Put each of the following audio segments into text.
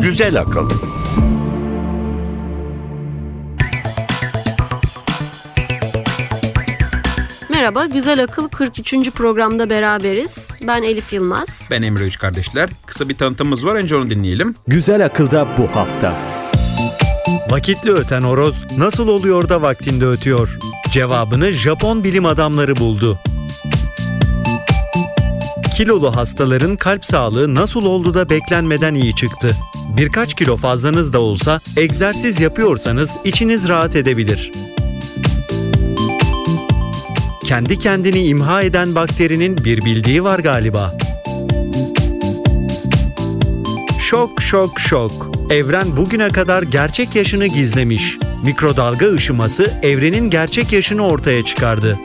Güzel akıl. Merhaba, Güzel Akıl 43. programda beraberiz. Ben Elif Yılmaz. Ben Emre Üç Kardeşler. Kısa bir tanıtımımız var önce onu dinleyelim. Güzel akılda bu hafta. Vakitli öten horoz nasıl oluyor da vaktinde ötüyor? Cevabını Japon bilim adamları buldu. Kilolu hastaların kalp sağlığı nasıl oldu da beklenmeden iyi çıktı? Birkaç kilo fazlanız da olsa egzersiz yapıyorsanız içiniz rahat edebilir. Kendi kendini imha eden bakterinin bir bildiği var galiba. Şok şok şok. Evren bugüne kadar gerçek yaşını gizlemiş. Mikrodalga ışıması evrenin gerçek yaşını ortaya çıkardı.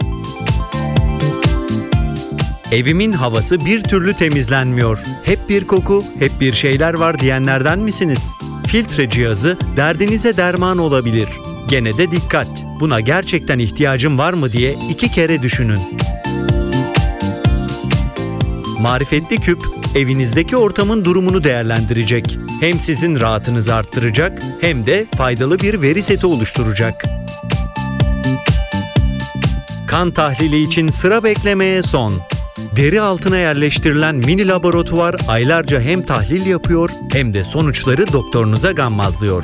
Evimin havası bir türlü temizlenmiyor. Hep bir koku, hep bir şeyler var diyenlerden misiniz? Filtre cihazı derdinize derman olabilir. Gene de dikkat. Buna gerçekten ihtiyacım var mı diye iki kere düşünün. Marifetli küp evinizdeki ortamın durumunu değerlendirecek. Hem sizin rahatınızı arttıracak hem de faydalı bir veri seti oluşturacak. Kan tahlili için sıra beklemeye son. Deri altına yerleştirilen mini laboratuvar aylarca hem tahlil yapıyor hem de sonuçları doktorunuza gammazlıyor.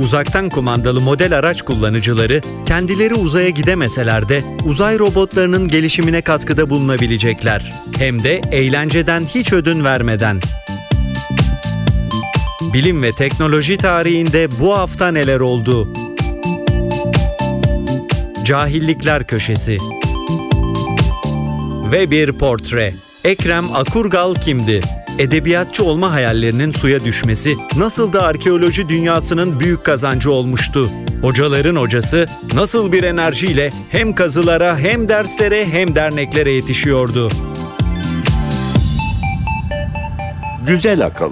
Uzaktan kumandalı model araç kullanıcıları kendileri uzaya gidemeseler de uzay robotlarının gelişimine katkıda bulunabilecekler. Hem de eğlenceden hiç ödün vermeden. Bilim ve teknoloji tarihinde bu hafta neler oldu? Cahillikler Köşesi Ve bir portre. Ekrem Akurgal kimdi? Edebiyatçı olma hayallerinin suya düşmesi nasıl da arkeoloji dünyasının büyük kazancı olmuştu? Hocaların hocası nasıl bir enerjiyle hem kazılara hem derslere hem derneklere yetişiyordu? Güzel akıl.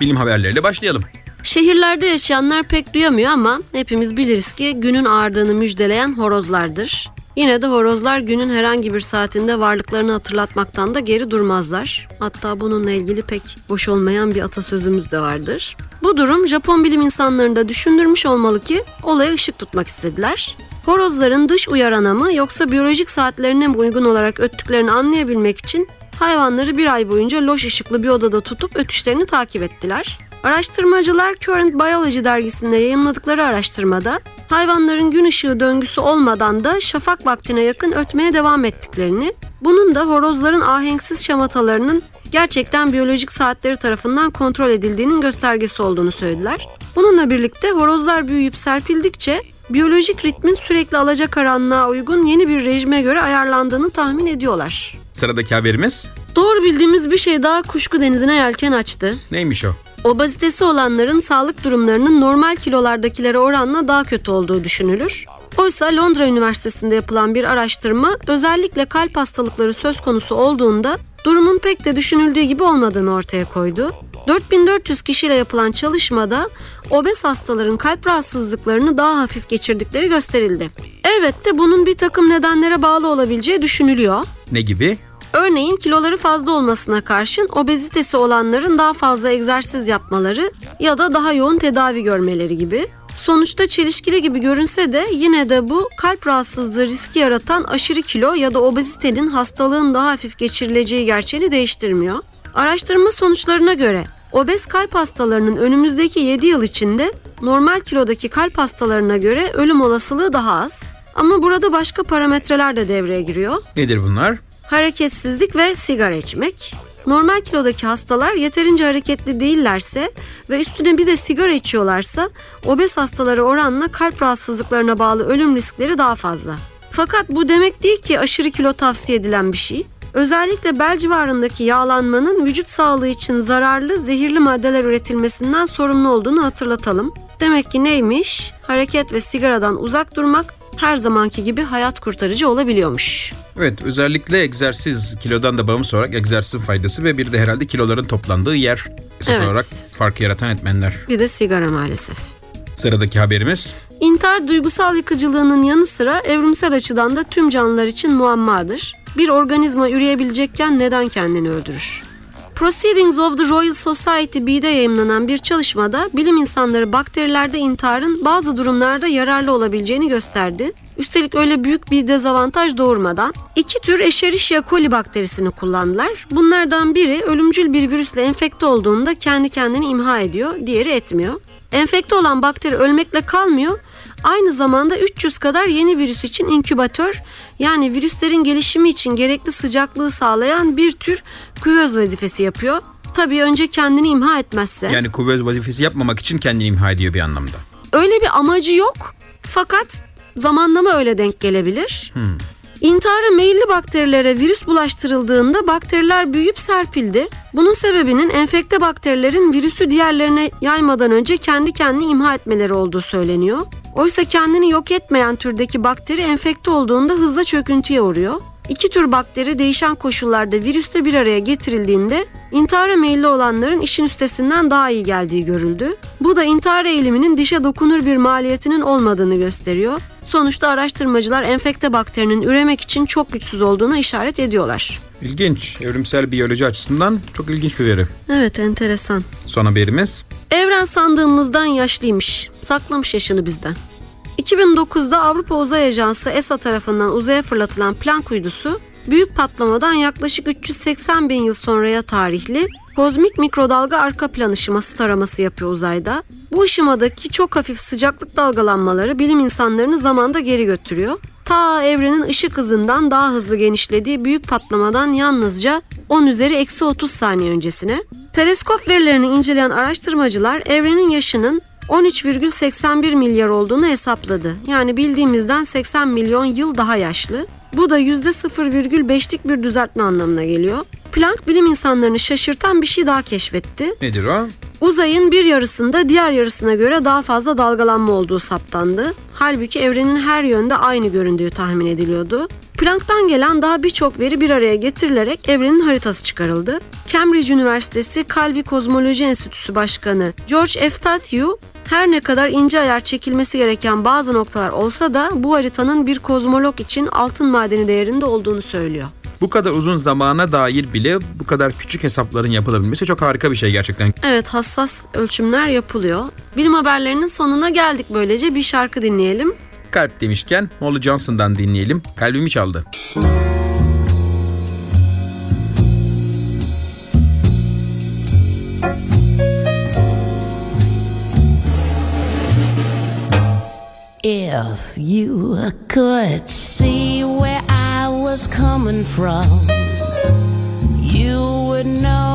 Bilim haberleriyle başlayalım. Şehirlerde yaşayanlar pek duyamıyor ama hepimiz biliriz ki günün ağardığını müjdeleyen horozlardır. Yine de horozlar günün herhangi bir saatinde varlıklarını hatırlatmaktan da geri durmazlar. Hatta bununla ilgili pek boş olmayan bir atasözümüz de vardır. Bu durum Japon bilim insanlarını da düşündürmüş olmalı ki olaya ışık tutmak istediler. Horozların dış uyarana mı yoksa biyolojik saatlerine mi uygun olarak öttüklerini anlayabilmek için hayvanları bir ay boyunca loş ışıklı bir odada tutup ötüşlerini takip ettiler. Araştırmacılar Current Biology dergisinde yayınladıkları araştırmada hayvanların gün ışığı döngüsü olmadan da şafak vaktine yakın ötmeye devam ettiklerini, bunun da horozların ahenksiz şamatalarının gerçekten biyolojik saatleri tarafından kontrol edildiğinin göstergesi olduğunu söylediler. Bununla birlikte horozlar büyüyüp serpildikçe biyolojik ritmin sürekli alacakaranlığa uygun yeni bir rejime göre ayarlandığını tahmin ediyorlar. Sıradaki haberimiz Doğru bildiğimiz bir şey daha kuşku denizine yelken açtı. neymiş o? Obezitesi olanların sağlık durumlarının normal kilolardakilere oranla daha kötü olduğu düşünülür. Oysa Londra Üniversitesi'nde yapılan bir araştırma özellikle kalp hastalıkları söz konusu olduğunda durumun pek de düşünüldüğü gibi olmadığını ortaya koydu. 4400 kişiyle yapılan çalışmada obez hastaların kalp rahatsızlıklarını daha hafif geçirdikleri gösterildi. Elbette bunun bir takım nedenlere bağlı olabileceği düşünülüyor. Ne gibi? Örneğin kiloları fazla olmasına karşın obezitesi olanların daha fazla egzersiz yapmaları ya da daha yoğun tedavi görmeleri gibi. Sonuçta çelişkili gibi görünse de yine de bu kalp rahatsızlığı riski yaratan aşırı kilo ya da obezitenin hastalığın daha hafif geçirileceği gerçeğini değiştirmiyor. Araştırma sonuçlarına göre obez kalp hastalarının önümüzdeki 7 yıl içinde normal kilodaki kalp hastalarına göre ölüm olasılığı daha az. Ama burada başka parametreler de devreye giriyor Nedir bunlar? Hareketsizlik ve sigara içmek. Normal kilodaki hastalar yeterince hareketli değillerse ve üstüne bir de sigara içiyorlarsa obez hastalara oranla kalp rahatsızlıklarına bağlı ölüm riskleri daha fazla. Fakat bu demek değil ki aşırı kilo tavsiye edilen bir şey. Özellikle bel civarındaki yağlanmanın vücut sağlığı için zararlı zehirli maddeler üretilmesinden sorumlu olduğunu hatırlatalım. Demek ki neymiş? Hareket ve sigaradan uzak durmak her zamanki gibi hayat kurtarıcı olabiliyormuş. Evet özellikle egzersiz kilodan da bağımsız olarak egzersizin faydası ve bir de herhalde kiloların toplandığı yer. Esas Evet. olarak fark yaratan etmenler. Bir de sigara maalesef. Sıradaki haberimiz. İntihar duygusal yıkıcılığının yanı sıra evrimsel açıdan da tüm canlılar için muammadır. Bir organizma üreyebilecekken neden kendini öldürür? Proceedings of the Royal Society B'de yayımlanan bir çalışmada bilim insanları bakterilerde intiharın bazı durumlarda yararlı olabileceğini gösterdi. Üstelik öyle büyük bir dezavantaj doğurmadan iki tür Escherichia coli bakterisini kullandılar. Bunlardan biri ölümcül bir virüsle enfekte olduğunda kendi kendini imha ediyor, diğeri etmiyor. Enfekte olan bakteri ölmekle kalmıyor, aynı zamanda 300 kadar yeni virüs için inkübatör yani virüslerin gelişimi için gerekli sıcaklığı sağlayan bir tür küvöz vazifesi yapıyor. Tabii önce kendini imha etmezse. Yani kuvvet vazifesi yapmamak için kendini imha ediyor bir anlamda. Öyle bir amacı yok fakat zamanlama öyle denk gelebilir. İntihara meyilli bakterilere virüs bulaştırıldığında bakteriler büyüyüp serpildi. Bunun sebebinin enfekte bakterilerin virüsü diğerlerine yaymadan önce kendi kendini imha etmeleri olduğu söyleniyor. Oysa kendini yok etmeyen türdeki bakteri enfekte olduğunda hızla çöküntüye uğruyor. İki tür bakteri değişen koşullarda virüste bir araya getirildiğinde intihara meyilli olanların işin üstesinden daha iyi geldiği görüldü. Bu da intihar eğiliminin dişe dokunur bir maliyetinin olmadığını gösteriyor. Sonuçta araştırmacılar enfekte bakterinin üremek için çok güçsüz olduğuna işaret ediyorlar. İlginç. Evrimsel biyoloji açısından çok ilginç bir veri. Evet enteresan. Son haberimiz. Evren sandığımızdan yaşlıymış. Saklamış yaşını bizden. 2009'da Avrupa Uzay Ajansı ESA tarafından uzaya fırlatılan Planck uydusu büyük patlamadan yaklaşık 380 bin yıl sonraya tarihli kozmik mikrodalga arka plan ışıması taraması yapıyor uzayda. Bu ışımadaki çok hafif sıcaklık dalgalanmaları bilim insanlarını zamanda geri götürüyor. Ta evrenin ışık hızından daha hızlı genişlediği büyük patlamadan yalnızca 10 üzeri eksi 30 saniye öncesine. Teleskop verilerini inceleyen araştırmacılar evrenin yaşının 13,81 milyar olduğunu hesapladı. Yani bildiğimizden 80 milyon yıl daha yaşlı. Bu da %0,5'lik bir düzeltme anlamına geliyor. Planck bilim insanlarını şaşırtan bir şey daha keşfetti. Nedir o? Uzayın bir yarısında diğer yarısına göre daha fazla dalgalanma olduğu saptandı. Halbuki evrenin her yönde aynı göründüğü tahmin ediliyordu. Planck'tan gelen daha birçok veri bir araya getirilerek evrenin haritası çıkarıldı. Cambridge Üniversitesi Calvi Kozmoloji Enstitüsü Başkanı George F. Tathieu, her ne kadar ince ayar çekilmesi gereken bazı noktalar olsa da bu haritanın bir kozmolog için altın madeni değerinde olduğunu söylüyor. Bu kadar uzun zamana dair bile bu kadar küçük hesapların yapılabilmesi çok harika bir şey gerçekten. Evet hassas ölçümler yapılıyor. Bilim haberlerinin sonuna geldik böylece bir şarkı dinleyelim. Kalp demişken Molly Johnson'dan dinleyelim. Kalbimi çaldı. If you could see where I was coming from, you would know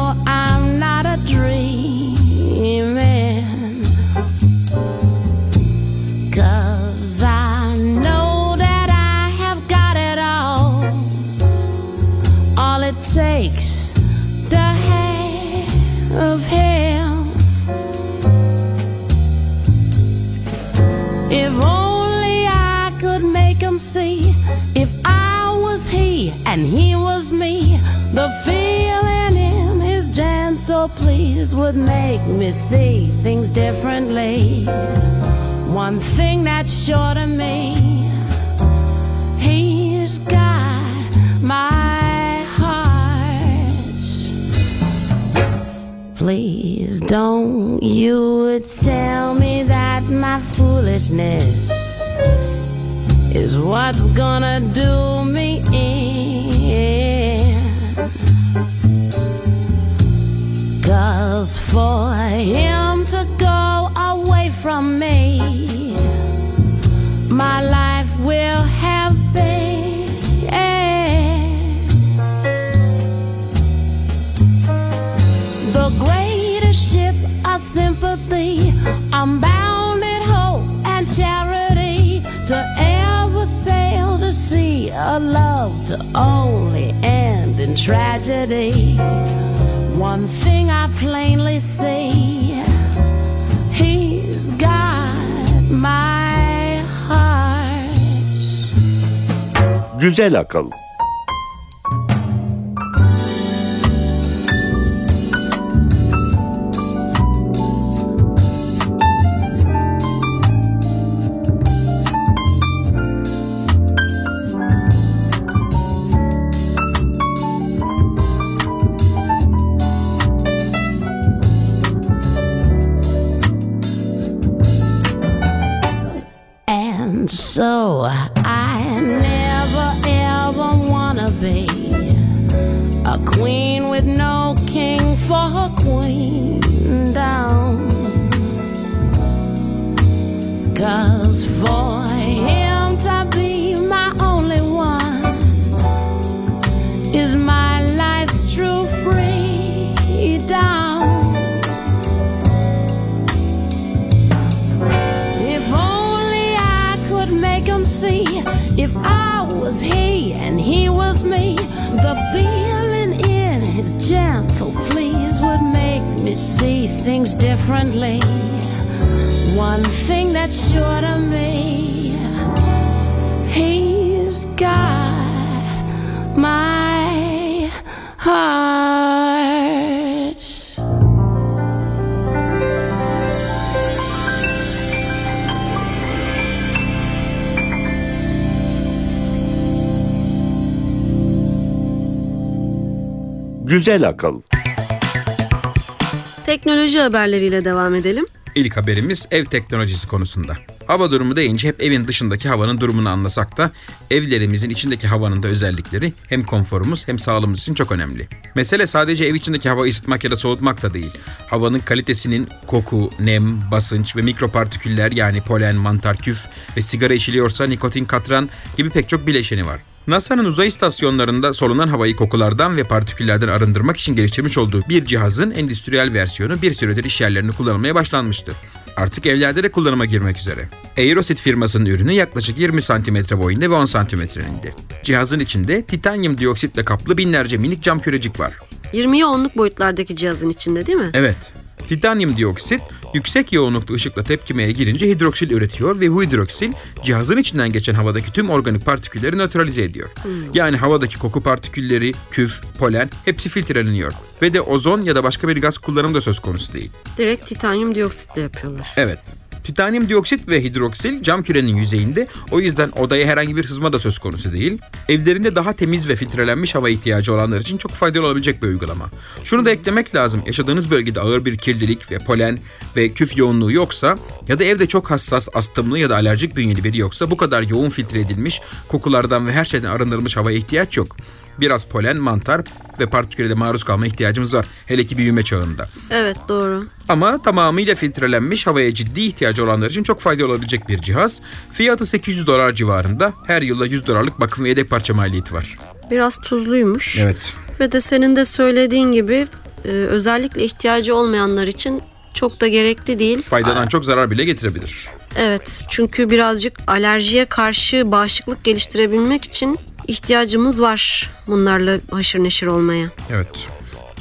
him see if I was he and he was me, the feeling in his gentle pleas would make me see things differently. One thing that's sure to me, he's got my heart. Please don't you tell me that my foolishness is what's gonna do me in. Cause for him to go away from me, my life will have been. the greatest ship of sympathy. I'm bound a love to only end in tragedy. One thing I plainly see He's got my heart. Güzel akıl. So see things differently. One thing that's sure to me, he's got my heart. Güzel akıl. Teknoloji haberleriyle devam edelim. İlk haberimiz ev teknolojisi konusunda. Hava durumu deyince hep evin dışındaki havanın durumunu anlasak da evlerimizin içindeki havanın da özellikleri hem konforumuz hem sağlığımız için çok önemli. Mesele sadece ev içindeki hava ısıtmak ya da soğutmak da değil. Havanın kalitesinin koku, nem, basınç ve mikropartiküller yani polen, mantar, küf ve sigara içiliyorsa nikotin, katran gibi pek çok bileşeni var. NASA'nın uzay istasyonlarında solunan havayı kokulardan ve partiküllerden arındırmak için geliştirmiş olduğu bir cihazın endüstriyel versiyonu bir süredir iş yerlerinde kullanılmaya başlanmıştı. Artık evlerde de kullanıma girmek üzere. Aerosit firmasının ürünü yaklaşık 20 cm boyunda ve 10 cm eninde. Cihazın içinde titanyum dioksitle kaplı binlerce minik cam kürecik var. 20'ye 10'luk boyutlardaki cihazın içinde değil mi? Evet. Titanyum dioksit yüksek yoğunlukta ışıkla tepkimeye girince hidroksil üretiyor ve bu hidroksil cihazın içinden geçen havadaki tüm organik partikülleri nötralize ediyor. Yani havadaki koku partikülleri, küf, polen hepsi filtreleniyor. Ve de ozon ya da başka bir gaz kullanımı da söz konusu değil. Direkt titanyum dioksitle yapıyorlar. Evet. Titanyum dioksit ve hidroksil cam kürenin yüzeyinde o yüzden odaya herhangi bir sızma da söz konusu değil. Evlerinde daha temiz ve filtrelenmiş hava ihtiyacı olanlar için çok faydalı olabilecek bir uygulama. Şunu da eklemek lazım. Yaşadığınız bölgede ağır bir kirlilik ve polen ve küf yoğunluğu yoksa ya da evde çok hassas, astımlı ya da alerjik bünyeli biri yoksa bu kadar yoğun filtre edilmiş, kokulardan ve her şeyden arındırılmış havaya ihtiyaç yok. Biraz polen, mantar ve partiküle maruz kalma ihtiyacımız var. Hele ki büyüme çağında. Evet doğru. Ama tamamıyla filtrelenmiş havaya ciddi ihtiyacı olanlar için çok faydalı olabilecek bir cihaz. Fiyatı 800 dolar civarında. Her yılda 100 dolarlık bakım ve yedek parça maliyeti var. Biraz tuzluymuş. Evet. Ve de senin de söylediğin gibi e, özellikle ihtiyacı olmayanlar için çok da gerekli değil. Faydadan çok zarar bile getirebilir. Evet çünkü birazcık alerjiye karşı bağışıklık geliştirebilmek için ihtiyacımız var bunlarla haşır neşir olmaya. Evet.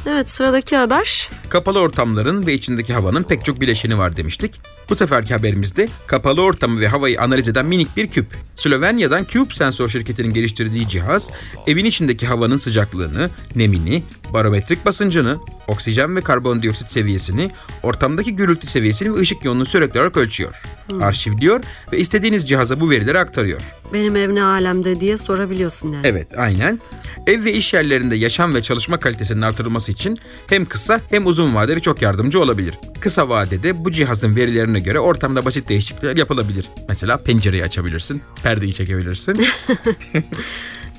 Evet sıradaki haber. Kapalı ortamların ve içindeki havanın pek çok bileşeni var demiştik. Bu seferki haberimizde kapalı ortamı ve havayı analiz eden minik bir küp. Slovenya'dan Cube Sensor şirketinin geliştirdiği cihaz, evin içindeki havanın sıcaklığını, nemini, barometrik basıncını, oksijen ve karbondioksit seviyesini, ortamdaki gürültü seviyesini ve ışık yoğunluğunu sürekli olarak ölçüyor. Arşivliyor ve istediğiniz cihaza bu verileri aktarıyor. Benim ev ne alemde diye sorabiliyorsun yani. Evet, aynen. Ev ve iş yerlerinde yaşam ve çalışma kalitesinin artırılması için hem kısa hem uzun vadeli çok yardımcı olabilir. Kısa vadede bu cihazın verilerine göre ortamda basit değişiklikler yapılabilir. Mesela pencereyi açabilirsin, perdeyi çekebilirsin.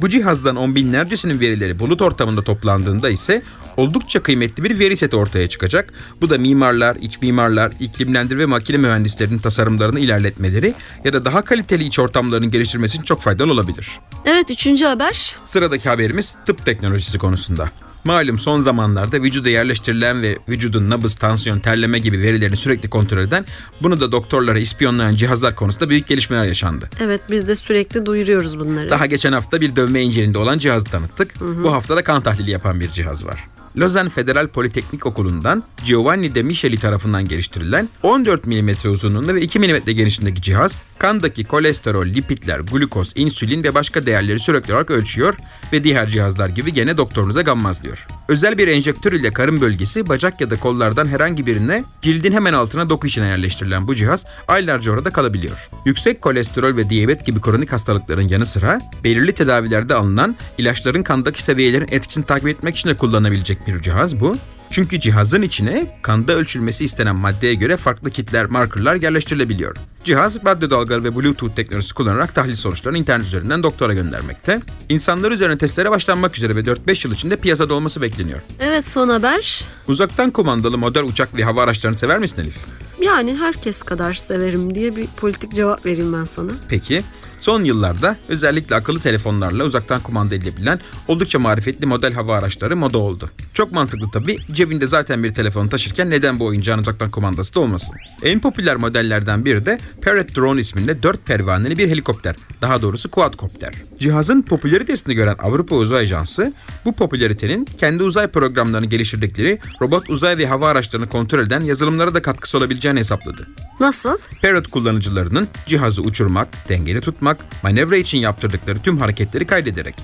Bu cihazdan on binlercesinin verileri bulut ortamında toplandığında ise oldukça kıymetli bir veri seti ortaya çıkacak. Bu da mimarlar, iç mimarlar, iklimlendirme ve makine mühendislerinin tasarımlarını ilerletmeleri ya da daha kaliteli iç ortamların geliştirmesi için çok faydalı olabilir. Evet üçüncü haber. Sıradaki haberimiz tıp teknolojisi konusunda. Malum son zamanlarda vücuda yerleştirilen ve vücudun nabız, tansiyon, terleme gibi verilerini sürekli kontrol eden, bunu da doktorlara ispiyonlayan cihazlar konusunda büyük gelişmeler yaşandı. Evet biz de sürekli duyuruyoruz bunları. Daha geçen hafta bir dövme incelinde olan cihazı tanıttık. Bu hafta da kan tahlili yapan bir cihaz var. Lausanne Federal Politeknik Okulu'ndan Giovanni de Micheli tarafından geliştirilen 14 mm uzunluğunda ve 2 mm genişliğindeki cihaz kandaki kolesterol, lipidler, glukoz, insülin ve başka değerleri sürekli olarak ölçüyor ve diğer cihazlar gibi gene doktorunuza gammazlıyor. Özel bir enjektör ile karın bölgesi, bacak ya da kollardan herhangi birine cildin hemen altına doku içine yerleştirilen bu cihaz aylarca orada kalabiliyor. Yüksek kolesterol ve diyabet gibi kronik hastalıkların yanı sıra belirli tedavilerde alınan ilaçların kandaki seviyelerin etkisini takip etmek için de kullanabilecek bir cihaz bu. Çünkü cihazın içine kanda ölçülmesi istenen maddeye göre farklı kitler, markerlar yerleştirilebiliyor. Cihaz radyo dalgaları ve bluetooth teknolojisi kullanarak tahlil sonuçlarını internet üzerinden doktora göndermekte. İnsanlar üzerine testlere başlanmak üzere ve 4-5 yıl içinde piyasada olması bekleniyor. Evet son haber. Uzaktan kumandalı model uçak ve hava araçlarını sever misin Elif? Yani herkes kadar severim diye bir politik cevap vereyim ben sana. Peki. Son yıllarda özellikle akıllı telefonlarla uzaktan kumanda edilebilen oldukça marifetli model hava araçları moda oldu. Çok mantıklı tabii. Cebinde zaten bir telefon taşırken neden bu oyuncağın uzaktan kumandası da olmasın? En popüler modellerden biri de Parrot Drone isminde 4 pervaneli bir helikopter. Daha doğrusu quadcopter. Cihazın popülaritesini gören Avrupa Uzay Ajansı bu popülaritenin kendi uzay programlarını geliştirdikleri robot uzay ve hava araçlarını kontrol eden yazılımlara da katkısı olabileceğini hesapladı. Nasıl? Parrot kullanıcılarının cihazı uçurmak, dengeli tutmak, manevra için yaptırdıkları tüm hareketleri kaydederek.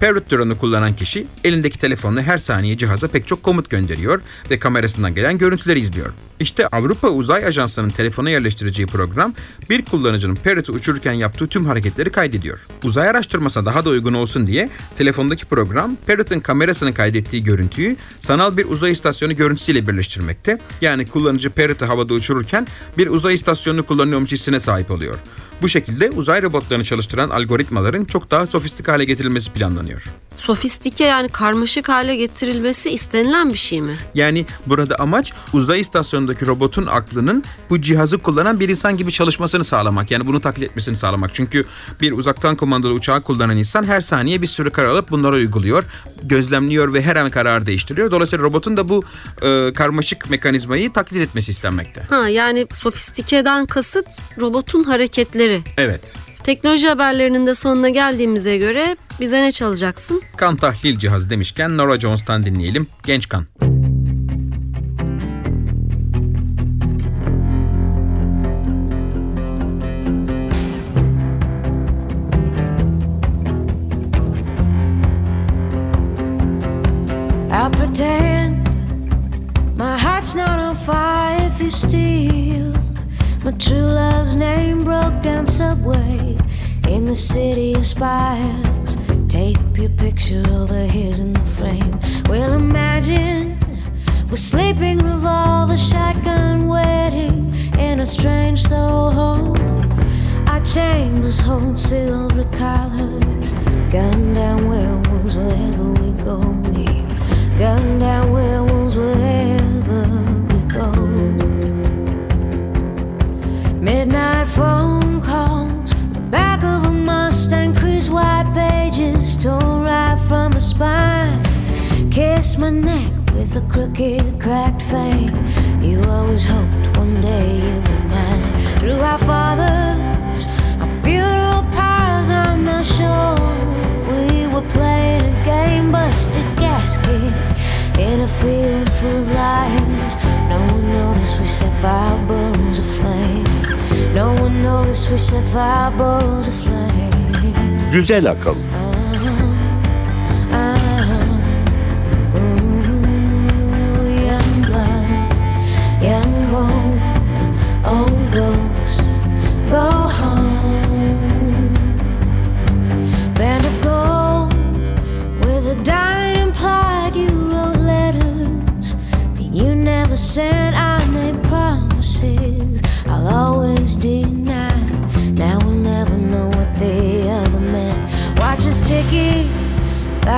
Parrot drone'u kullanan kişi elindeki telefonla her saniye cihaza pek çok komut gönderiyor ve kamerasından gelen görüntüleri izliyor. İşte Avrupa Uzay Ajansı'nın telefona yerleştireceği program bir kullanıcının Parrot'u uçururken yaptığı tüm hareketleri kaydediyor. Uzay araştırmasına daha da uygun olsun diye telefondaki program Parrot'ın kamerasının kaydettiği görüntüyü sanal bir uzay istasyonu görüntüsüyle birleştirmekte. Yani kullanıcı Parrot'ı havada uçururken bir uzay istasyonunu kullanıyormuş hissine sahip oluyor. Bu şekilde uzay robotlarını çalıştıran algoritmaların çok daha sofistik hale getirilmesi planlanıyor. Sofistike yani karmaşık hale getirilmesi istenilen bir şey mi? Yani burada amaç uzay istasyonundaki robotun aklının bu cihazı kullanan bir insan gibi çalışmasını sağlamak. Yani bunu taklit etmesini sağlamak. Çünkü bir uzaktan kumandalı uçağı kullanan insan her saniye bir sürü karar alıp bunları uyguluyor. Gözlemliyor ve her an karar değiştiriyor. Dolayısıyla robotun da bu e, karmaşık mekanizmayı taklit etmesi istenmekte. Ha yani sofistikeden kasıt robotun hareketleri. Evet. Teknoloji haberlerinin de sonuna geldiğimize göre bize ne çalacaksın? Kan tahlil cihazı demişken Nora Jones'tan dinleyelim. Genç kan. A strange Soho. Our chambers hold silver collars. Gun down werewolves wherever we go. We gun down werewolves wherever we go. Midnight phone calls, the back of a Mustang, crease white pages torn right from the spine. Kiss my neck with a crooked, cracked fang. You always hoped one day you'd be mine. Through our fathers, our funeral pyres, I'm not sure. We were playing a game, busted gasket in a field full of lions. No one noticed we set fire burrows aflame. No one noticed we set fire burrows aflame. Güzel akıl.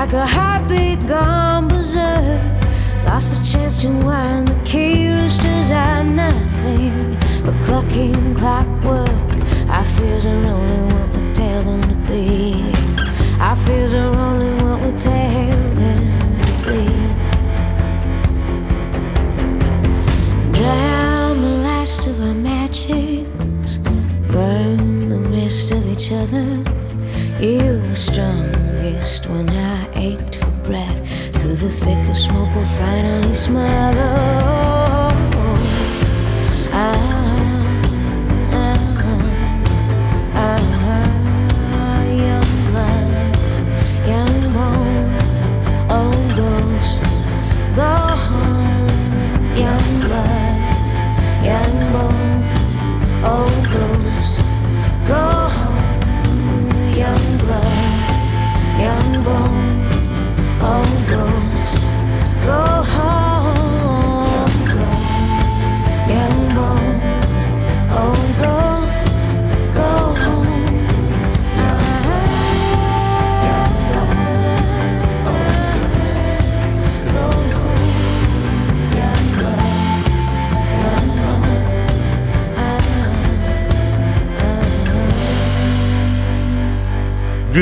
like a heartbeat gone berserk. Lost the chance to wind the key roosters are nothing but clucking clockwork. Our fears are only what we tell them to be. Our fears are only what we tell them to be. Drown the last of our matches, burn the rest of each other. You strong when I ached for breath. Through the thick of smoke, we'll finally smother.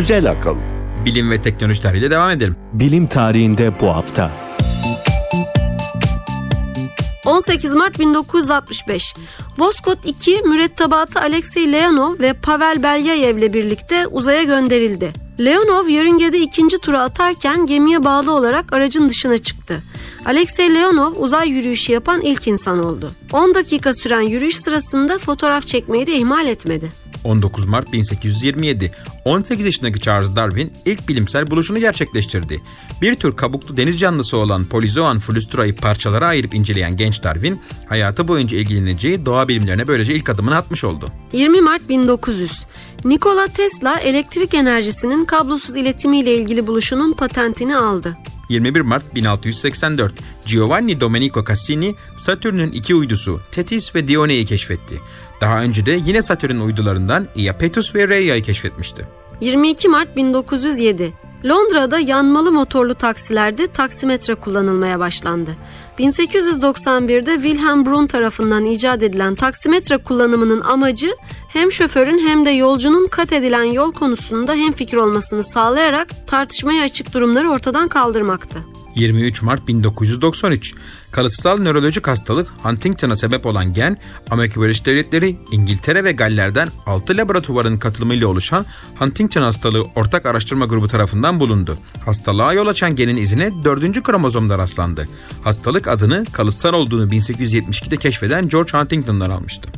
Güzel akıl. Bilim ve teknoloji tarihiyle devam edelim. Bilim tarihinde bu hafta. 18 Mart 1965. Voskhod 2 mürettebatı Alexey Leonov ve Pavel Belyayev ile birlikte uzaya gönderildi. Leonov yörüngede ikinci tura atarken gemiye bağlı olarak aracın dışına çıktı. Alexey Leonov uzay yürüyüşü yapan ilk insan oldu. 10 dakika süren yürüyüş sırasında fotoğraf çekmeyi de ihmal etmedi. 19 Mart 1827. 18 yaşındaki Charles Darwin ilk bilimsel buluşunu gerçekleştirdi. Bir tür kabuklu deniz canlısı olan Polizoan flustra'yı parçalara ayırıp inceleyen genç Darwin, hayatı boyunca ilgileneceği doğa bilimlerine böylece ilk adımını atmış oldu. 20 Mart 1900. Nikola Tesla elektrik enerjisinin kablosuz iletimiyle ilgili buluşunun patentini aldı. 21 Mart 1684. Giovanni Domenico Cassini, Satürn'ün iki uydusu Tethys ve Dione'yi keşfetti. Daha önce de yine Satürn uydularından Iapetus ve Rhea'yı keşfetmişti. 22 Mart 1907. Londra'da yanmalı motorlu taksilerde taksimetre kullanılmaya başlandı. 1891'de Wilhelm Brun tarafından icat edilen taksimetre kullanımının amacı hem şoförün hem de yolcunun kat edilen yol konusunda hemfikir olmasını sağlayarak tartışmaya açık durumları ortadan kaldırmaktı. 23 Mart 1993. Kalıtsal nörolojik hastalık Huntington'a sebep olan gen, Amerika Birleşik Devletleri, İngiltere ve Galler'den 6 laboratuvarın katılımıyla oluşan Huntington hastalığı ortak araştırma grubu tarafından bulundu. Hastalığa yol açan genin izine 4. kromozomda rastlandı. Hastalık adını kalıtsal olduğunu 1872'de keşfeden George Huntington'dan almıştı.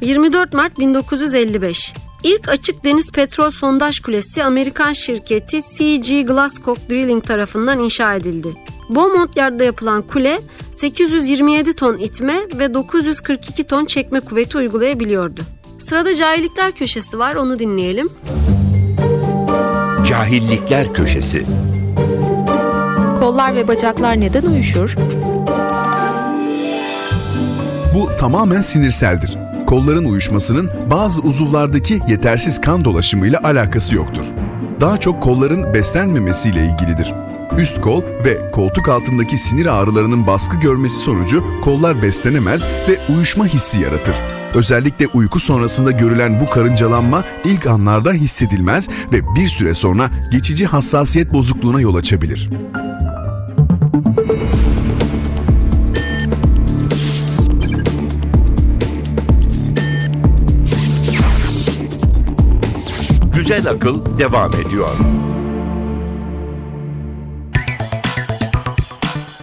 24 Mart 1955. İlk açık deniz petrol sondaj kulesi Amerikan şirketi CG Glasscock Drilling tarafından inşa edildi. Beaumont Yard'da yapılan kule 827 ton itme ve 942 ton çekme kuvveti uygulayabiliyordu. Sırada cahillikler köşesi var onu dinleyelim. Cahillikler köşesi. Kollar ve bacaklar neden uyuşur? Bu tamamen sinirseldir. Kolların uyuşmasının bazı uzuvlardaki yetersiz kan dolaşımıyla alakası yoktur. Daha çok kolların beslenmemesiyle ilgilidir. Üst kol ve koltuk altındaki sinir ağrılarının baskı görmesi sonucu kollar beslenemez ve uyuşma hissi yaratır. Özellikle uyku sonrasında görülen bu karıncalanma ilk anlarda hissedilmez ve bir süre sonra geçici hassasiyet bozukluğuna yol açabilir. Güzel akıl devam ediyor.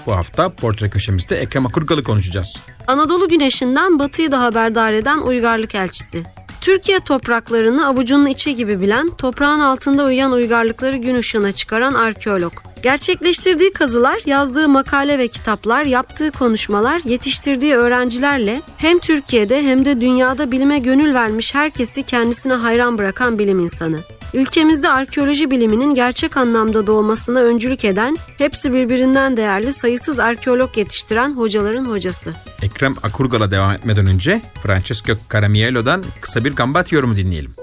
Bu hafta portre köşemizde Ekrem Akurgal'ı konuşacağız. Anadolu güneşinden batıyı da haberdar eden uygarlık elçisi. Türkiye topraklarını avucunun içi gibi bilen, toprağın altında uyuyan uygarlıkları gün ışığına çıkaran arkeolog. Gerçekleştirdiği kazılar, yazdığı makale ve kitaplar, yaptığı konuşmalar, yetiştirdiği öğrencilerle hem Türkiye'de hem de dünyada bilime gönül vermiş herkesi kendisine hayran bırakan bilim insanı. Ülkemizde arkeoloji biliminin gerçek anlamda doğmasına öncülük eden, hepsi birbirinden değerli sayısız arkeolog yetiştiren hocaların hocası. Ekrem Akurgal'a devam etmeden önce Francesco Caramielo'dan kısa bir gambat yorumu dinleyelim.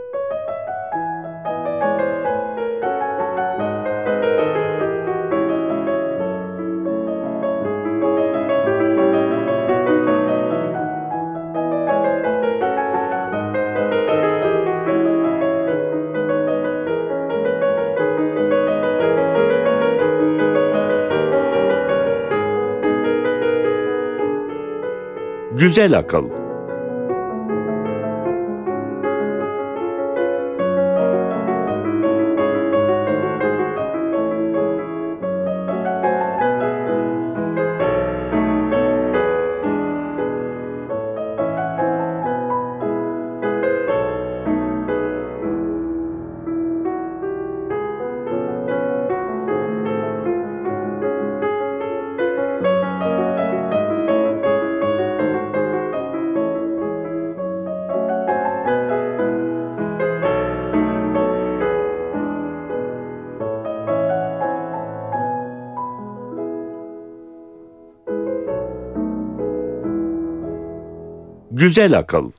Güzel akıl. Güzel akıl.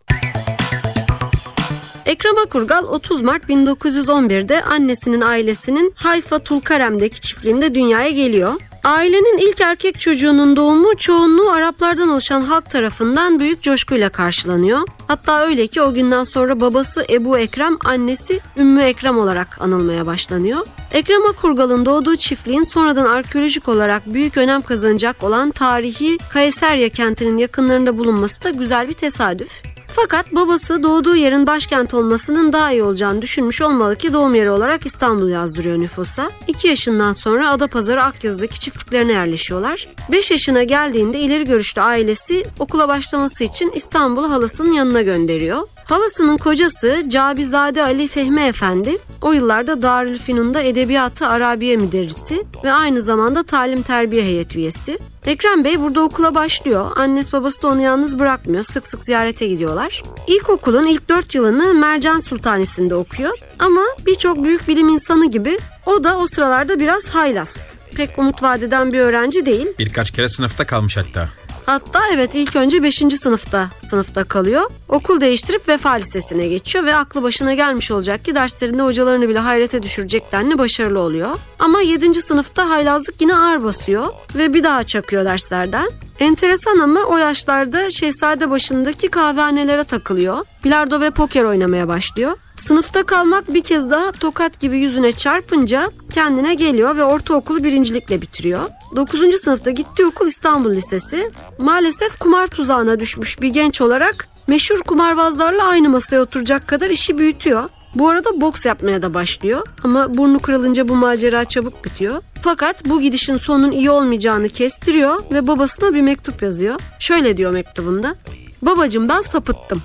Ekrem Akurgal 30 Mart 1911'de annesinin ailesinin Hayfa Tulkarem'deki çiftliğinde dünyaya geliyor. Ailenin ilk erkek çocuğunun doğumu çoğunluğu Araplardan oluşan halk tarafından büyük coşkuyla karşılanıyor. Hatta öyle ki o günden sonra babası Ebu Ekrem, annesi Ümmü Ekrem olarak anılmaya başlanıyor. Ekrem Akurgal'ın doğduğu çiftliğin sonradan arkeolojik olarak büyük önem kazanacak olan tarihi Kayseriye kentinin yakınlarında bulunması da güzel bir tesadüf. Fakat babası doğduğu yerin başkent olmasının daha iyi olacağını düşünmüş olmalı ki doğum yeri olarak İstanbul yazdırıyor nüfusa. 2 yaşından sonra Adapazarı Akyazı'daki çiftliklerine yerleşiyorlar. 5 yaşına geldiğinde ileri görüşlü ailesi okula başlaması için İstanbul'u halasının yanına gönderiyor. Halasının kocası Cabizade Ali Fehmi Efendi o yıllarda Darülfünun'da Edebiyatı Arabiye müderrisi ve aynı zamanda talim terbiye heyet üyesi. Ekrem Bey burada okula başlıyor. Annesi babası da onu yalnız bırakmıyor. Sık sık ziyarete gidiyorlar. İlkokulun ilk 4 yılını Mercan Sultanisi'nde okuyor. Ama birçok büyük bilim insanı gibi o da o sıralarda biraz haylaz. Pek umut vadeden bir öğrenci değil. Birkaç kere sınıfta kalmış hatta. Hatta evet ilk önce 5. sınıfta sınıfta kalıyor. Okul değiştirip Vefa Lisesi'ne geçiyor ve aklı başına gelmiş olacak ki derslerinde hocalarını bile hayrete düşürecek denli başarılı oluyor. Ama 7. sınıfta haylazlık yine ağır basıyor ve bir daha çakıyor derslerden. Enteresan ama o yaşlarda Şehzade başındaki kahvehanelere takılıyor. Bilardo ve poker oynamaya başlıyor. Sınıfta kalmak bir kez daha tokat gibi yüzüne çarpınca kendine geliyor ve ortaokulu birincilikle bitiriyor. 9. sınıfta gittiği okul İstanbul Lisesi. Maalesef kumar tuzağına düşmüş bir genç olarak meşhur kumarbazlarla aynı masaya oturacak kadar işi büyütüyor. Bu arada boks yapmaya da başlıyor ama burnu kırılınca bu macera çabuk bitiyor. Fakat bu gidişin sonun iyi olmayacağını kestiriyor ve babasına bir mektup yazıyor. Şöyle diyor mektubunda. Babacım ben sapıttım.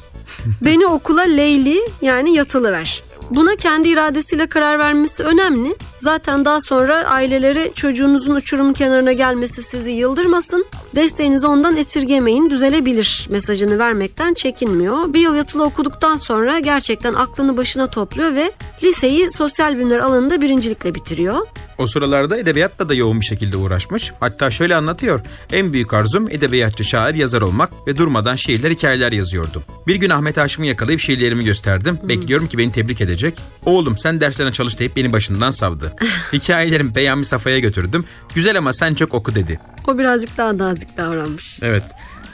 Beni okula Leyli yani yatılı ver. Buna kendi iradesiyle karar vermesi önemli. Zaten daha sonra aileleri çocuğunuzun uçurum kenarına gelmesi sizi yıldırmasın. Desteğinizi ondan esirgemeyin düzelebilir mesajını vermekten çekinmiyor. Bir yıl yatılı okuduktan sonra gerçekten aklını başına topluyor ve liseyi sosyal bilimler alanında birincilikle bitiriyor. O sıralarda edebiyatla da yoğun bir şekilde uğraşmış. Hatta şöyle anlatıyor. En büyük arzum edebiyatçı, şair, yazar olmak ve durmadan şiirler, hikayeler yazıyordum. Bir gün Ahmet Haşim'i yakalayıp şiirlerimi gösterdim. Bekliyorum ki beni tebrik edecek. Oğlum sen derslerine çalış deyip beni başından savdı. Hikayelerimi Peyami Safa'ya götürdüm. Güzel ama sen çok oku dedi. O birazcık daha nazik davranmış. Evet.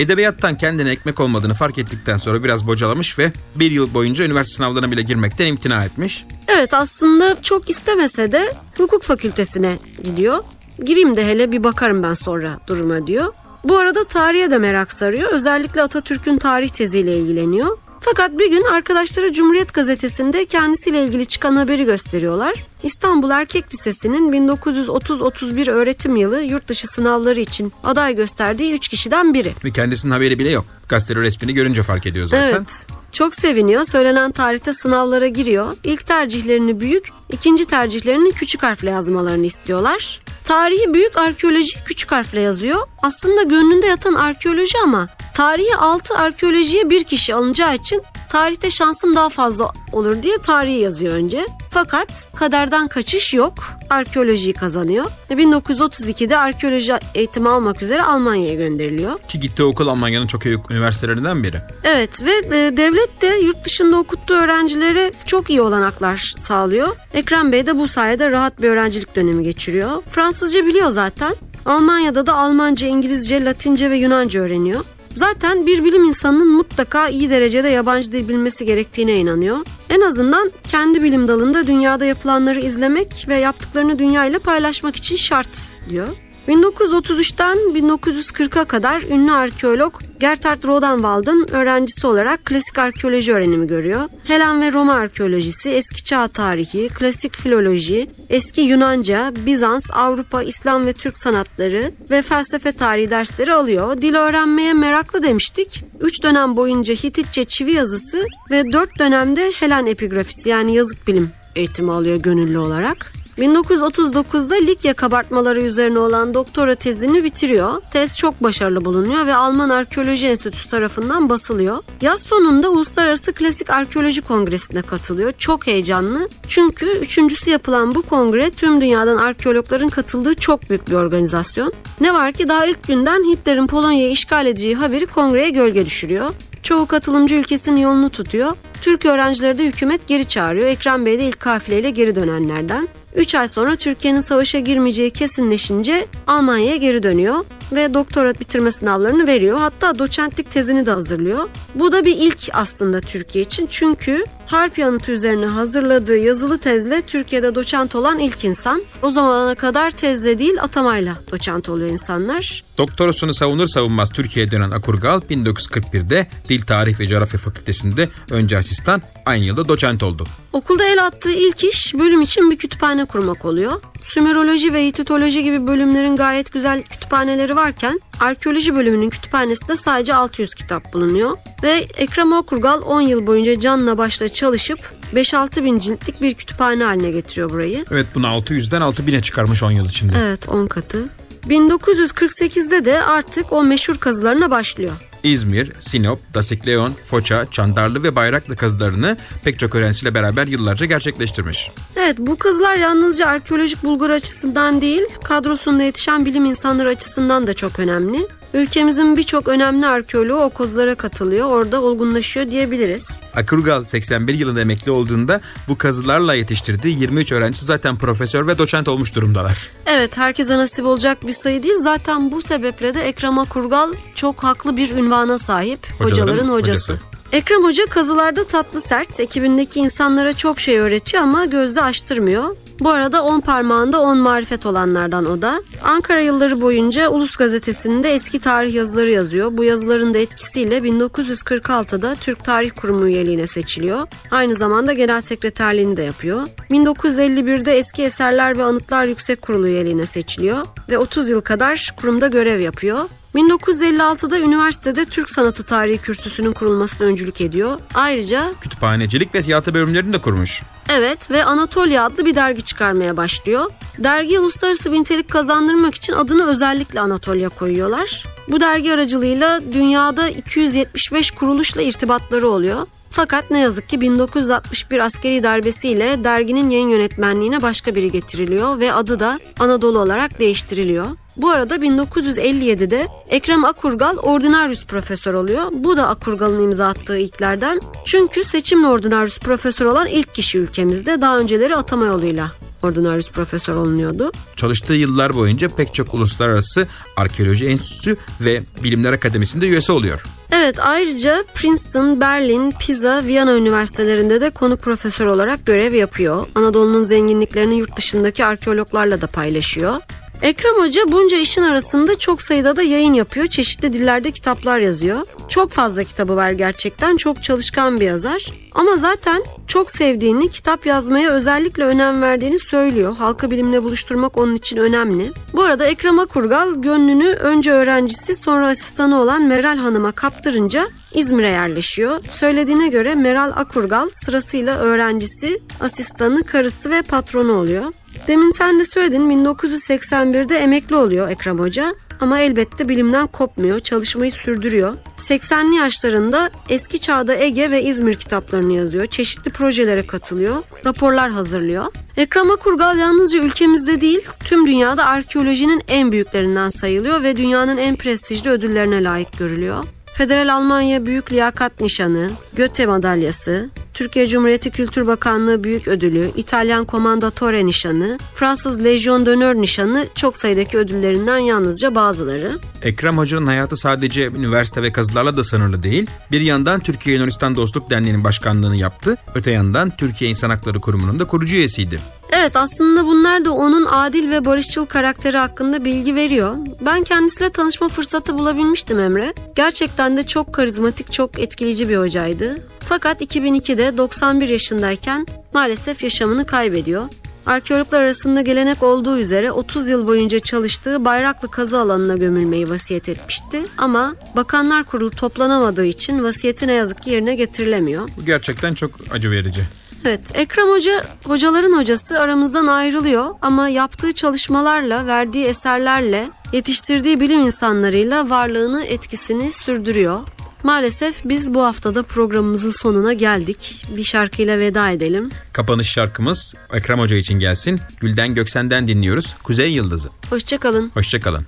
Edebiyattan kendine ekmek olmadığını fark ettikten sonra biraz bocalamış ve bir yıl boyunca üniversite sınavlarına bile girmekten imtina etmiş. Evet aslında çok istemese de hukuk fakültesine gidiyor. Gireyim de hele bir bakarım ben sonra duruma diyor. Bu arada tarihe de merak sarıyor. Özellikle Atatürk'ün tarih teziyle ilgileniyor. Fakat bir gün arkadaşları Cumhuriyet Gazetesi'nde kendisiyle ilgili çıkan haberi gösteriyorlar. İstanbul Erkek Lisesi'nin 1930-31 öğretim yılı yurt dışı sınavları için aday gösterdiği 3 kişiden biri. Ve kendisinin haberi bile yok. Gazeteli resmini görünce fark ediyor zaten. Evet. Çok seviniyor. Söylenen tarihte sınavlara giriyor. İlk tercihlerini büyük, ikinci tercihlerini küçük harfle yazmalarını istiyorlar. Tarihi büyük arkeoloji küçük harfle yazıyor. Aslında gönlünde yatan arkeoloji ama tarihi 6 arkeolojiye bir kişi alınacağı için tarihte şansım daha fazla olur diye tarihi yazıyor önce. Fakat kaderden kaçış yok. Arkeolojiyi kazanıyor. Ve 1932'de arkeoloji eğitimi almak üzere Almanya'ya gönderiliyor. Ki gittiği okul Almanya'nın çok iyi üniversitelerinden biri. Evet ve e, devlet de yurt dışında okuttuğu öğrencilere çok iyi olanaklar sağlıyor. Ekrem Bey de bu sayede rahat bir öğrencilik dönemi geçiriyor. Fransızca biliyor zaten. Almanya'da da Almanca, İngilizce, Latince ve Yunanca öğreniyor. Zaten bir bilim insanının mutlaka iyi derecede yabancı dil bilmesi gerektiğine inanıyor. En azından kendi bilim dalında dünyada yapılanları izlemek ve yaptıklarını dünya ile paylaşmak için şart diyor. 1933'ten 1940'a kadar ünlü arkeolog Gerhard Rodenwald'ın öğrencisi olarak klasik arkeoloji öğrenimi görüyor. Helen ve Roma arkeolojisi, eski çağ tarihi, klasik filoloji, eski Yunanca, Bizans, Avrupa, İslam ve Türk sanatları ve felsefe tarihi dersleri alıyor. Dil öğrenmeye meraklı demiştik. 3 dönem boyunca Hititçe çivi yazısı ve 4 dönemde Helen epigrafisi yani yazıt bilim eğitimi alıyor gönüllü olarak. 1939'da Likya kabartmaları üzerine olan doktora tezini bitiriyor. Tez çok başarılı bulunuyor ve Alman Arkeoloji Enstitüsü tarafından basılıyor. Yaz sonunda Uluslararası Klasik Arkeoloji Kongresi'ne katılıyor. Çok heyecanlı. Çünkü üçüncüsü yapılan bu kongre tüm dünyadan arkeologların katıldığı çok büyük bir organizasyon. Ne var ki daha ilk günden Hitler'in Polonya'yı işgal edeceği haberi kongreye gölge düşürüyor. Çoğu katılımcı ülkesinin yolunu tutuyor. Türk öğrencileri de hükümet geri çağırıyor. Ekrem Bey de ilk kafileyle geri dönenlerden. 3 ay sonra Türkiye'nin savaşa girmeyeceği kesinleşince Almanya'ya geri dönüyor ve doktora bitirme sınavlarını veriyor. Hatta doçentlik tezini de hazırlıyor. Bu da bir ilk aslında Türkiye için. Çünkü harp yanıtı üzerine hazırladığı yazılı tezle Türkiye'de doçent olan ilk insan. O zamana kadar tezle değil atamayla doçent oluyor insanlar. Doktorasını savunur savunmaz Türkiye'ye dönen Akurgal 1941'de Dil Tarih ve Coğrafya Fakültesi'nde önce asistan aynı yılda doçent oldu. Okulda el attığı ilk iş bölüm için bir kütüphane kurmak oluyor. Sümeroloji ve Hititoloji gibi bölümlerin gayet güzel kütüphaneleri varken arkeoloji bölümünün kütüphanesinde sadece 600 kitap bulunuyor. Ve Ekrem Okurgal 10 yıl boyunca canla başla çalışıp 5-6 bin ciltlik bir kütüphane haline getiriyor burayı. Evet bunu 600'den 6000'e çıkarmış 10 yıl içinde. Evet 10 katı. 1948'de de artık o meşhur kazılarına başlıyor. İzmir, Sinop, Dasikleon, Foça, Çandarlı ve Bayraklı kazılarını pek çok öğrencisiyle beraber yıllarca gerçekleştirmiş. Evet bu kızlar yalnızca arkeolojik bulgur açısından değil, kadrosunda yetişen bilim insanları açısından da çok önemli. Ülkemizin birçok önemli arkeoloğu o kozlara katılıyor, orada olgunlaşıyor diyebiliriz. Akurgal 81 yılında emekli olduğunda bu kazılarla yetiştirdiği 23 öğrencisi zaten profesör ve doçent olmuş durumdalar. Evet herkese nasip olacak bir sayı değil. Zaten bu sebeple de Ekrem Akurgal çok haklı bir ünvana sahip. Hocaların Hocaların hocası. hocası. Ekrem Hoca kazılarda tatlı sert, ekibindeki insanlara çok şey öğretiyor ama gözde açtırmıyor. Bu arada 10 parmağında 10 marifet olanlardan o da. Ankara yılları boyunca Ulus Gazetesi'nde eski tarih yazıları yazıyor. Bu yazıların da etkisiyle 1946'da Türk Tarih Kurumu üyeliğine seçiliyor. Aynı zamanda genel sekreterliğini de yapıyor. 1951'de Eski Eserler ve Anıtlar Yüksek Kurulu üyeliğine seçiliyor ve 30 yıl kadar kurumda görev yapıyor. 1956'da üniversitede Türk Sanatı Tarihi Kürsüsü'nün kurulmasına öncülük ediyor. Ayrıca Kütüphanecilik ve tiyatro bölümlerini de kurmuş. Evet ve Anatolia adlı bir dergi çıkarmaya başlıyor. Dergi uluslararası bir nitelik kazandırmak için adını özellikle Anatolia koyuyorlar. Bu dergi aracılığıyla dünyada 275 kuruluşla irtibatları oluyor. Fakat ne yazık ki 1961 askeri darbesiyle derginin yayın yönetmenliğine başka biri getiriliyor ve adı da Anadolu olarak değiştiriliyor. Bu arada 1957'de Ekrem Akurgal ordinarius profesör oluyor. Bu da Akurgal'ın imza attığı ilklerden. Çünkü seçimle ordinarius profesör olan ilk kişi ülkemizde. Daha önceleri atama yoluyla ordinarius profesör olunuyordu. Çalıştığı yıllar boyunca pek çok uluslararası arkeoloji enstitüsü ve bilimler akademisinde üyesi oluyor. Evet ayrıca Princeton, Berlin, Pisa, Viyana üniversitelerinde de konuk profesör olarak görev yapıyor. Anadolu'nun zenginliklerini yurt dışındaki arkeologlarla da paylaşıyor. Ekrem Hoca bunca işin arasında çok sayıda da yayın yapıyor. Çeşitli dillerde kitaplar yazıyor. Çok fazla kitabı var gerçekten. Çok çalışkan bir yazar. Ama zaten çok sevdiğini, kitap yazmaya özellikle önem verdiğini söylüyor. Halka bilimle buluşturmak onun için önemli. Bu arada Ekrem Akurgal gönlünü önce öğrencisi sonra asistanı olan Meral Hanım'a kaptırınca İzmir'e yerleşiyor. Söylediğine göre Meral Akurgal sırasıyla öğrencisi, asistanı, karısı ve patronu oluyor. Demin sen de söyledin 1981'de emekli oluyor Ekrem Hoca ama elbette bilimden kopmuyor, çalışmayı sürdürüyor. 80'li yaşlarında eski çağda Ege ve İzmir kitaplarını yazıyor, çeşitli projelere katılıyor, raporlar hazırlıyor. Ekrem Akurgal yalnızca ülkemizde değil, tüm dünyada arkeolojinin en büyüklerinden sayılıyor ve dünyanın en prestijli ödüllerine layık görülüyor. Federal Almanya Büyük Liyakat Nişanı, Göte Madalyası, Türkiye Cumhuriyeti Kültür Bakanlığı Büyük Ödülü, İtalyan Komandatore Nişanı, Fransız Legion d'Honneur Nişanı çok sayıdaki ödüllerinden yalnızca bazıları. Ekrem Hoca'nın hayatı sadece üniversite ve kazılarla da sınırlı değil. Bir yandan Türkiye Yunanistan Dostluk Derneği'nin başkanlığını yaptı. Öte yandan Türkiye İnsan Hakları Kurumu'nun da kurucu üyesiydi. Evet aslında bunlar da onun adil ve barışçıl karakteri hakkında bilgi veriyor. Ben kendisiyle tanışma fırsatı bulabilmiştim Emre. Gerçekten de çok karizmatik, çok etkileyici bir hocaydı. Fakat 2002'de 91 yaşındayken maalesef yaşamını kaybediyor. Arkeologlar arasında gelenek olduğu üzere 30 yıl boyunca çalıştığı Bayraklı kazı alanına gömülmeyi vasiyet etmişti. Ama Bakanlar Kurulu toplanamadığı için vasiyeti ne yazık ki yerine getirilemiyor. Bu gerçekten çok acı verici. Evet, Ekrem Hoca hocaların hocası aramızdan ayrılıyor ama yaptığı çalışmalarla, verdiği eserlerle, yetiştirdiği bilim insanlarıyla varlığını, etkisini sürdürüyor. Maalesef biz bu haftada programımızın sonuna geldik. Bir şarkıyla veda edelim. Kapanış şarkımız Ekrem Hoca için gelsin. Gülden Göksen'den dinliyoruz. Kuzey Yıldızı. Hoşçakalın. Hoşçakalın.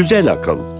Güzel akıl.